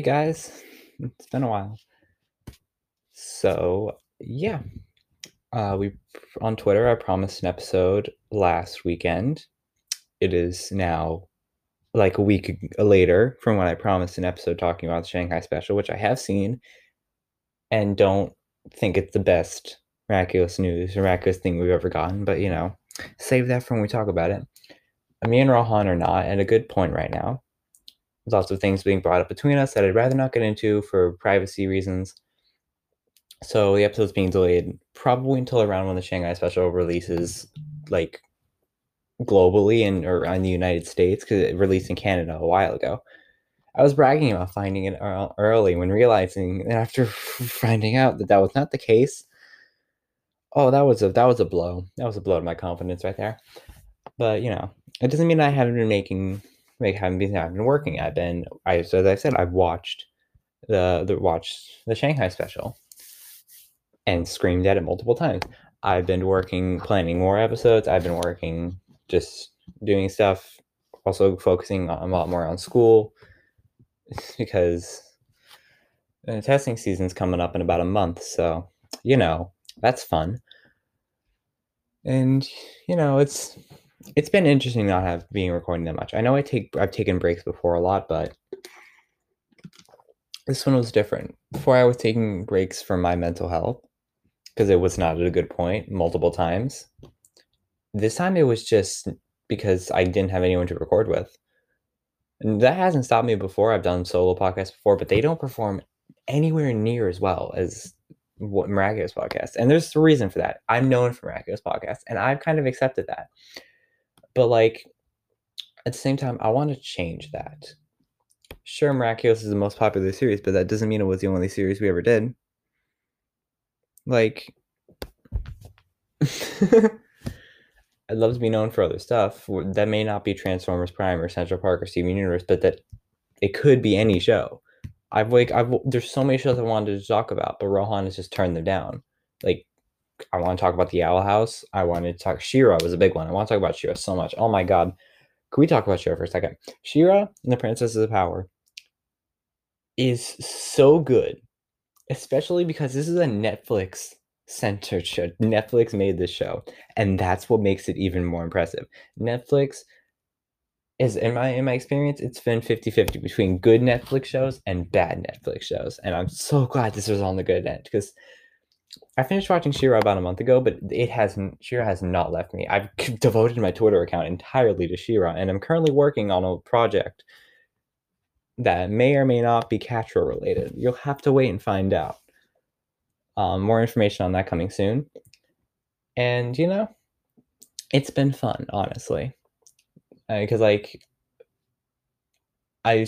Hey guys, it's been a while. So, yeah, uh, we on Twitter, I promised an episode last weekend. It is now like a week later from when I promised an episode talking about the Shanghai Special, which I have seen and don't think it's the best miraculous news, miraculous thing we've ever gotten. But you know, save that for when we talk about it. Me and Rohan are not at a good point right now. There's lots of things being brought up between us that I'd rather not get into for privacy reasons. So the episode's being delayed probably until around when the Shanghai special releases, like globally and or in the United States, because it released in Canada a while ago. I was bragging about finding it early when realizing and after finding out that that was not the case. Oh, that was a that was a blow. That was a blow to my confidence right there. But you know, it doesn't mean I haven't been making like haven't been I've been working. I've been I so as I said, I've watched the the watched the Shanghai special and screamed at it multiple times. I've been working planning more episodes. I've been working just doing stuff, also focusing a lot more on school because the testing season's coming up in about a month. So, you know, that's fun. And, you know, it's it's been interesting not have being recording that much. I know I take I've taken breaks before a lot, but this one was different. Before I was taking breaks for my mental health because it was not at a good point multiple times. This time it was just because I didn't have anyone to record with. And that hasn't stopped me before. I've done solo podcasts before, but they don't perform anywhere near as well as what Miraculous podcast. And there's a reason for that. I'm known for Miraculous podcast, and I've kind of accepted that. But like at the same time, I want to change that. Sure, Miraculous is the most popular series, but that doesn't mean it was the only series we ever did. Like, I'd love to be known for other stuff. That may not be Transformers Prime or Central Park or Steven Universe, but that it could be any show. I've like I've there's so many shows I wanted to talk about, but Rohan has just turned them down. Like I want to talk about the Owl House. I wanted to talk She-Ra was a big one. I want to talk about She-Ra so much. Oh my god. Can we talk about She-Ra for a second? She-Ra and the Princesses of Power is so good, especially because this is a Netflix centered show. Netflix made this show, and that's what makes it even more impressive. Netflix is in my in my experience, it's been 50-50 between good Netflix shows and bad Netflix shows. And I'm so glad this was on the good end because I finished watching She-Ra about a month ago, but it hasn't She-Ra has not left me. I've devoted my Twitter account entirely to She-Ra, and I'm currently working on a project that may or may not be Catra related. You'll have to wait and find out. Um, more information on that coming soon. And you know, it's been fun, honestly, because uh, like I,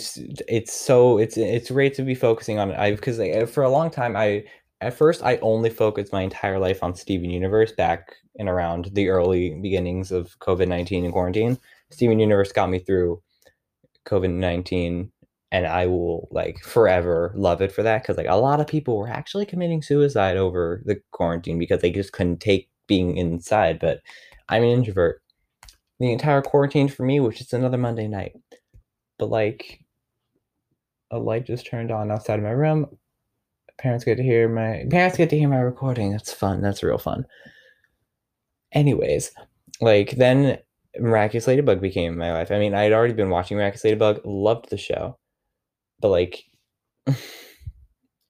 it's so it's it's great to be focusing on it. I because like, for a long time I at first I only focused my entire life on Steven Universe back in around the early beginnings of COVID nineteen and quarantine. Steven Universe got me through COVID nineteen and I will like forever love it for that because like a lot of people were actually committing suicide over the quarantine because they just couldn't take being inside. But I'm an introvert. The entire quarantine for me, which is another Monday night, but like a light just turned on outside of my room. Parents get to hear my parents get to hear my recording. That's fun. That's real fun. Anyways, like then Miraculous Ladybug became my life. I mean, I had already been watching Miraculous Ladybug, loved the show but like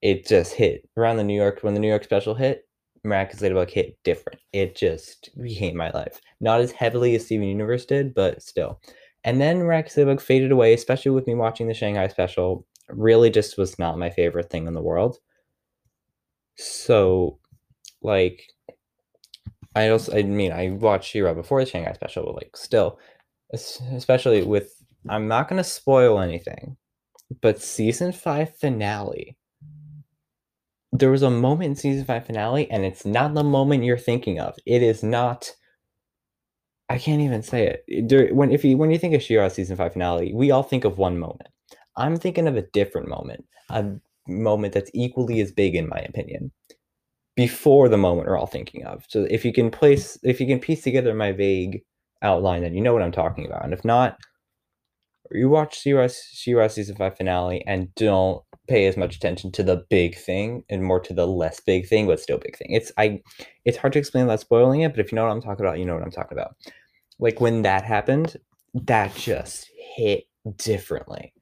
it just hit around the New York when the New York special hit. Miraculous Ladybug hit different. It just became my life. Not as heavily as Steven Universe did, but still. And then Miraculous Ladybug faded away, especially with me watching the Shanghai special. Really, just was not my favorite thing in the world. So, like, I also, I mean, I watched She-Ra before the Shanghai special, but like, still, especially with, I'm not gonna spoil anything, but season five finale. There was a moment in season five finale, and it's not the moment you're thinking of. It is not. I can't even say it. When if you when you think of She-Ra season five finale, we all think of one moment. I'm thinking of a different moment, a moment that's equally as big in my opinion, before the moment we're all thinking of. So if you can place, if you can piece together my vague outline, then you know what I'm talking about. And if not, you watch She-Ra, She-Ra season five finale and don't pay as much attention to the big thing and more to the less big thing, but still big thing. It's I it's hard to explain without spoiling it, but if you know what I'm talking about, you know what I'm talking about. Like when that happened, that just hit differently.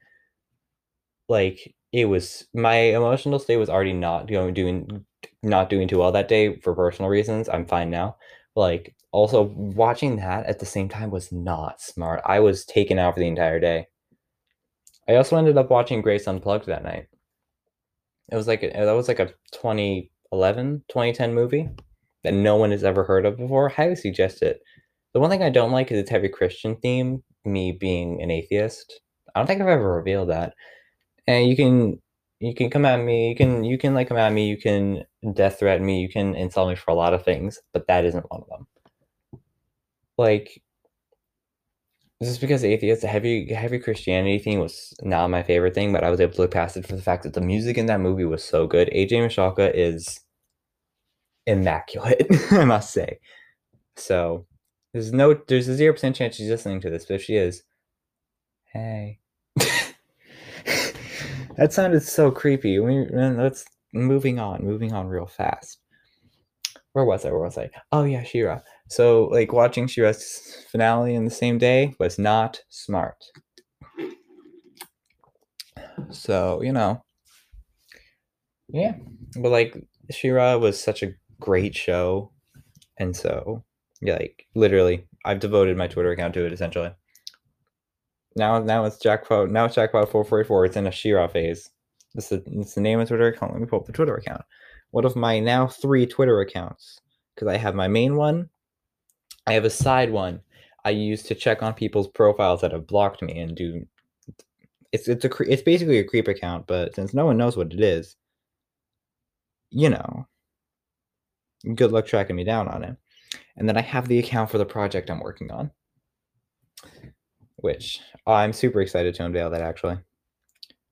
Like it was my emotional state was already not going doing not doing too well that day for personal reasons. I'm fine now. Like also watching that at the same time was not smart. I was taken out for the entire day. I also ended up watching Grace Unplugged that night. It was like that was like a 2011, 2010 movie that no one has ever heard of before. Highly suggest it. The one thing I don't like is its heavy Christian theme, me being an atheist. I don't think I've ever revealed that. And you can you can come at me, you can you can like come at me, you can death threaten me, you can insult me for a lot of things, but that isn't one of them. Like just because atheist, the heavy heavy Christianity thing was not my favorite thing, but I was able to look past it for the fact that the music in that movie was so good. AJ Michalka is immaculate, I must say. So there's no there's a zero percent chance she's listening to this, but if she is, hey. that sounded so creepy. We, let's moving on, moving on real fast. Where was I? Where was I? Oh yeah, She-Ra. So like watching She-Ra's finale in the same day was not smart. So, you know. Yeah. But like She-Ra was such a great show. And so yeah, like literally I've devoted my Twitter account to it essentially. Now now it's jackpot now it's jackpot 444. It's in a She-Ra phase. This is it's the name of Twitter account. Let me pull up the Twitter account. One of my now three Twitter accounts. Because I have my main one, I have a side one I use to check on people's profiles that have blocked me and do. It's it's a it's basically a creep account, but since no one knows what it is, you know, good luck tracking me down on it. And then I have the account for the project I'm working on, which I'm super excited to unveil that actually.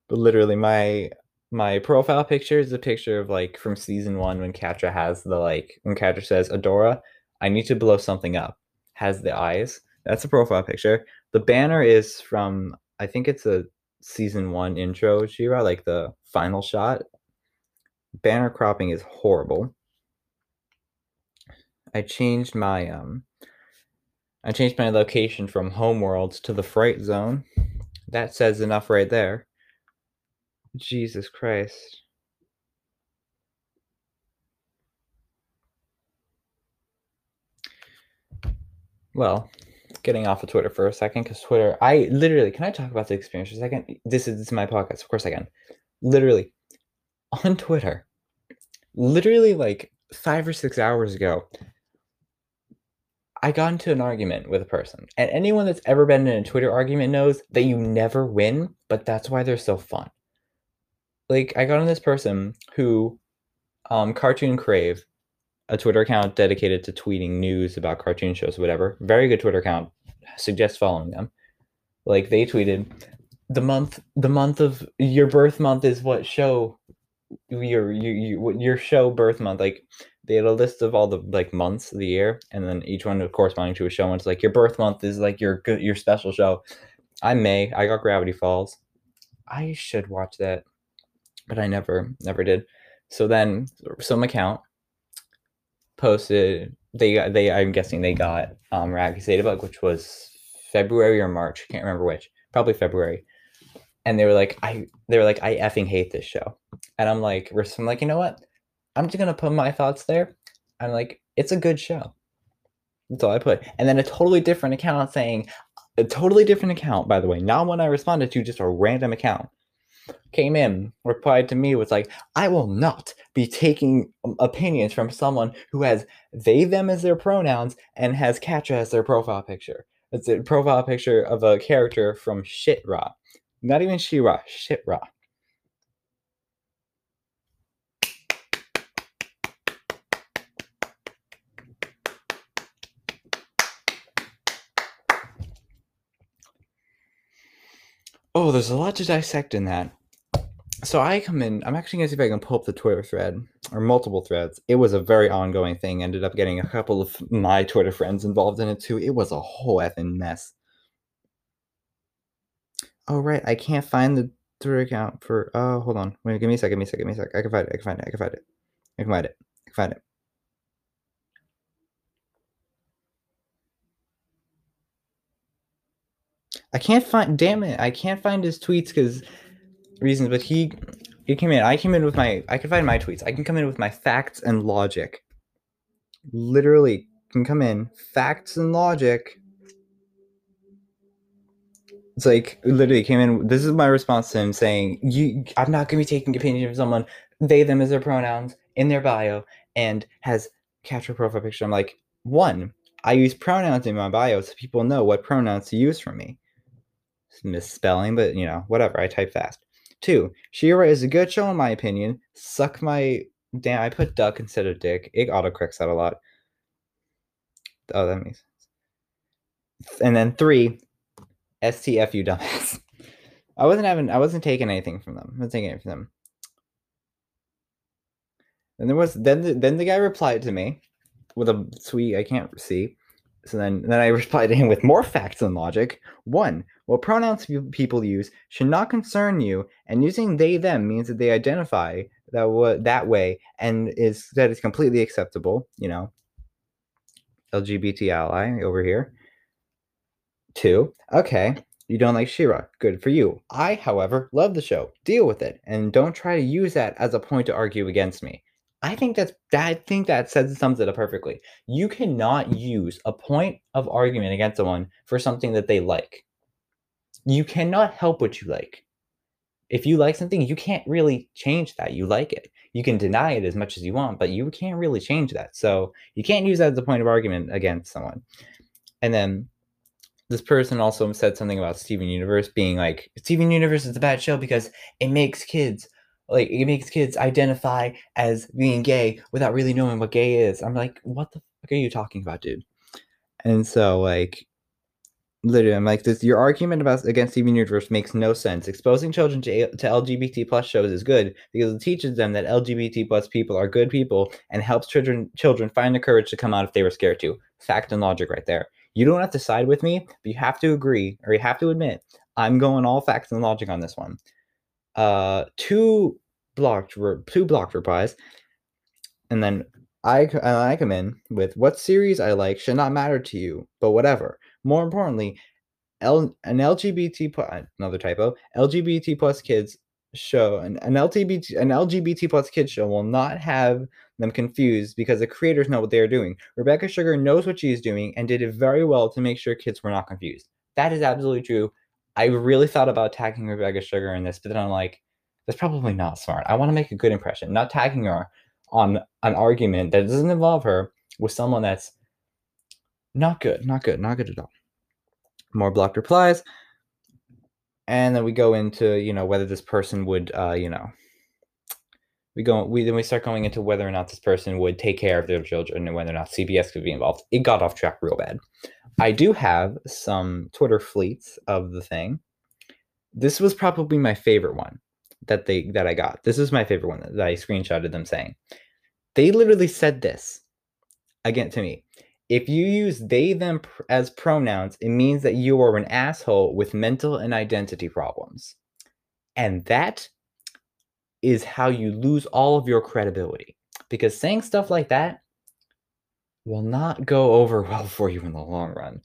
But literally, my my profile picture is a picture of like from season one when Catra has the like when Catra says Adora, I need to blow something up. Has the eyes. That's a profile picture. The banner is from I think it's a season one intro She-Ra, like the final shot. Banner cropping is horrible. I changed my um I changed my location from homeworlds to the fright zone. That says enough right there. Jesus Christ. Well, getting off of Twitter for a second because Twitter, I literally, can I talk about the experience for a second? This is, this is my podcast. Of course I can. Literally, on Twitter, literally like five or six hours ago, I got into an argument with a person. And anyone that's ever been in a Twitter argument knows that you never win, but that's why they're so fun like I got on this person who um Cartoon Crave, a Twitter account dedicated to tweeting news about cartoon shows whatever. Very good Twitter account. Suggest following them. Like they tweeted the month the month of your birth month is what show your your you your show birth month like they had a list of all the like months of the year and then each one corresponding to a show and it's like your birth month is like your good your special show i'm may i got gravity falls i should watch that but I never never did. So then some account posted they they I'm guessing they got um Raggy Sadabug, which was February or March, can't remember which, probably February. And they were like, I they were like, I effing hate this show. And I'm like, I'm like, you know what? I'm just gonna put my thoughts there. I'm like, it's a good show. That's all I put. And then a totally different account saying, a totally different account, by the way, not one I responded to, just a random account came in, replied to me was like, I will not be taking um, opinions from someone who has they, them as their pronouns and has Catra as their profile picture. It's a profile picture of a character from Shit-Ra. Not even She-Ra, Shit-Ra. Oh, there's a lot to dissect in that so I come in. I'm actually gonna see if I can pull up the Twitter thread or multiple threads. It was a very ongoing thing. Ended up getting a couple of my Twitter friends involved in it too. It was a whole effing mess. Oh right, I can't find the Twitter account for. Oh, hold on. Wait, give me a second. Give me a second. Give me a second. I can find it. I can find it. I can find it. I can find it. I can find it. I can't find. Damn it! I can't find his tweets because reasons. But he, he came in. I came in with my. I can find my tweets. I can come in with my facts and logic. Literally, can come in facts and logic. It's like literally came in. This is my response to him saying, "You, I'm not gonna be taking opinion from someone. They, them as their pronouns in their bio, and has Catra profile picture." I'm like, one, I use pronouns in my bio so people know what pronouns to use for me. Misspelling, but you know, whatever. I type fast. Two, She-Ra is a good show in my opinion. Suck my damn. I put duck instead of dick. It autocorrects that a lot. Oh, that makes sense. And then three, STFU dumbass. I wasn't having. I wasn't taking anything from them. I wasn't taking it from them. And there was then the, then the guy replied to me with a sweet I can't see. So then then I replied to him with more facts and logic. One, what pronouns people use should not concern you, and using they them means that they identify that w- that way and is that is completely acceptable. You know, LGBT ally over here. Two, okay, you don't like She-Ra. Good for you. I, however, love the show. Deal with it, and don't try to use that as a point to argue against me. I think that's that I think that says sums it up perfectly. You cannot use a point of argument against someone for something that they like. You cannot help what you like. If you like something, you can't really change that. You like it. You can deny it as much as you want, but you can't really change that. So you can't use that as a point of argument against someone. And then this person also said something about Steven Universe being like Steven Universe is a bad show because it makes kids like it makes kids identify as being gay without really knowing what gay is. I'm like, what the fuck are you talking about, dude? And so like literally I'm like this your argument about against Steven Universe makes no sense. Exposing children to, to LGBT plus shows is good because it teaches them that LGBT plus people are good people and helps children children find the courage to come out if they were scared to. Fact and logic right there. You don't have to side with me, but you have to agree or you have to admit I'm going all facts and logic on this one. Uh, two blocked re- two blocked replies, and then I I come in with what series I like should not matter to you, but whatever. More importantly, L, an LGBT plus another typo LGBT plus kids show an, an LGBT an LGBT plus kids show will not have them confused because the creators know what they are doing. Rebecca Sugar knows what she is doing and did it very well to make sure kids were not confused. That is absolutely true. I really thought about tagging Rebecca Sugar in this, but then I'm like, that's probably not smart. I want to make a good impression, not tagging her on an argument that doesn't involve her with someone that's not good, not good, not good at all. More blocked replies. And then we go into, you know, whether this person would, uh, you know, we go we then we start going into whether or not this person would take care of their children and whether or not CPS could be involved. It got off track real bad. I do have some Twitter fleets of the thing. This was probably my favorite one that they that I got. This is my favorite one that I screenshotted them saying. They literally said this again to me. If you use they them as pronouns, it means that you are an asshole with mental and identity problems. And that is how you lose all of your credibility. Because saying stuff like that will not go over well for you in the long run.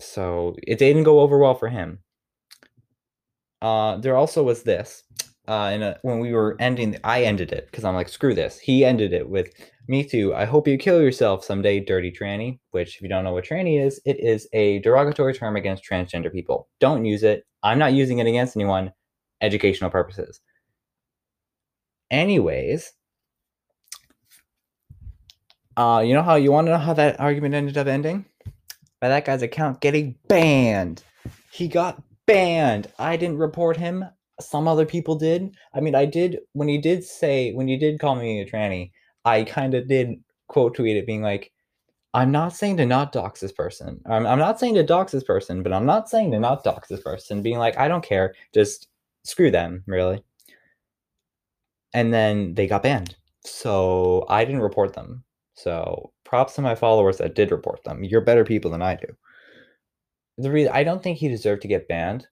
So it didn't go over well for him. Uh, there also was this. Uh, and when we were ending, I ended it because I'm like, screw this. He ended it with, "Me too. I hope you kill yourself someday, dirty tranny." Which, if you don't know what tranny is, it is a derogatory term against transgender people. Don't use it. I'm not using it against anyone. Educational purposes. Anyways, uh, you know how you want to know how that argument ended up ending? By that guy's account getting banned. He got banned. I didn't report him. Some other people did. I mean, I did when he did say when you did call me a tranny. I kind of did quote tweet it, being like, "I'm not saying to not dox this person. I'm, I'm not saying to dox this person, but I'm not saying to not dox this person." Being like, "I don't care. Just screw them." Really and then they got banned. So I didn't report them. So props to my followers that did report them. You're better people than I do. The reason I don't think he deserved to get banned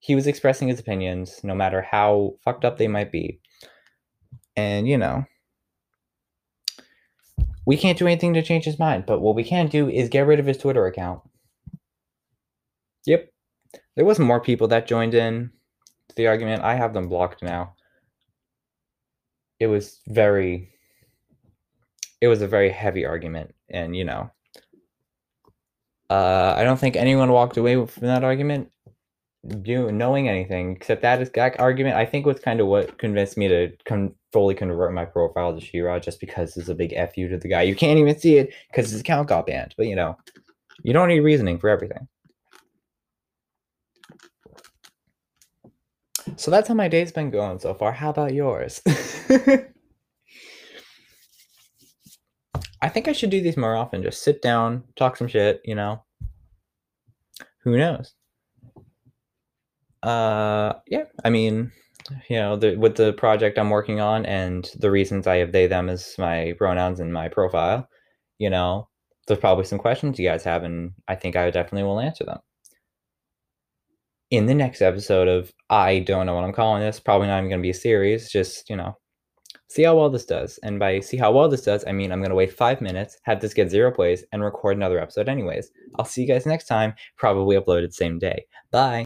he was expressing his opinions, no matter how fucked up they might be. And, you know, we can't do anything to change his mind, but what we can do is get rid of his Twitter account. Yep. There was more people that joined in to the argument. I have them blocked now. It was very it was a very heavy argument and you know uh, I don't think anyone walked away from that argument do, knowing anything except that is that argument. I think was kind of what convinced me to con- fully convert my profile to She-Ra just because it's a big fu to the guy. You can't even see it because his account got banned. But you know, you don't need reasoning for everything. So that's how my day's been going so far. How about yours? I think I should do these more often. Just sit down, talk some shit, you know. Who knows? Uh, yeah. I mean, you know, the, with the project I'm working on and the reasons I have they them as my pronouns in my profile, you know, there's probably some questions you guys have, and I think I definitely will answer them. In the next episode of I don't know what I'm calling this, probably not even going to be a series, just, you know, see how well this does. And by see how well this does, I mean I'm going to wait five minutes, have this get zero plays, and record another episode anyways. I'll see you guys next time, probably uploaded same day. Bye.